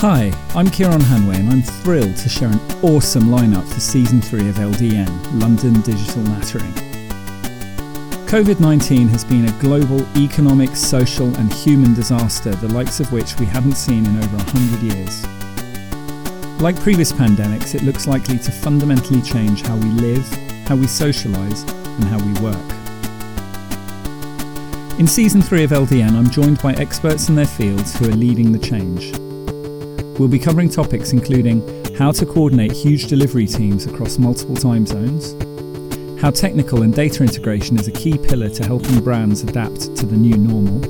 Hi, I'm Kieran Hanway and I'm thrilled to share an awesome lineup for season 3 of LDN, London Digital Nattering. COVID 19 has been a global economic, social, and human disaster, the likes of which we haven't seen in over 100 years. Like previous pandemics, it looks likely to fundamentally change how we live, how we socialise, and how we work. In season 3 of LDN, I'm joined by experts in their fields who are leading the change. We'll be covering topics including how to coordinate huge delivery teams across multiple time zones, how technical and data integration is a key pillar to helping brands adapt to the new normal,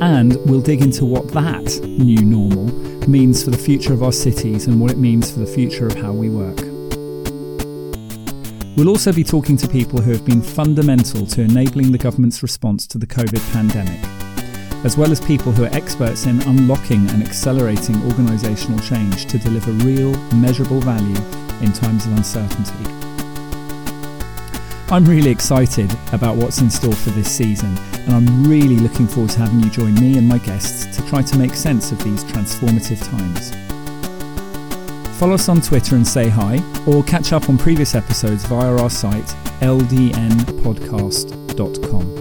and we'll dig into what that new normal means for the future of our cities and what it means for the future of how we work. We'll also be talking to people who have been fundamental to enabling the government's response to the COVID pandemic, as well as people who are experts in unlocking and accelerating organisational change to deliver real, measurable value in times of uncertainty. I'm really excited about what's in store for this season, and I'm really looking forward to having you join me and my guests to try to make sense of these transformative times. Follow us on Twitter and say hi, or catch up on previous episodes via our site ldnpodcast.com.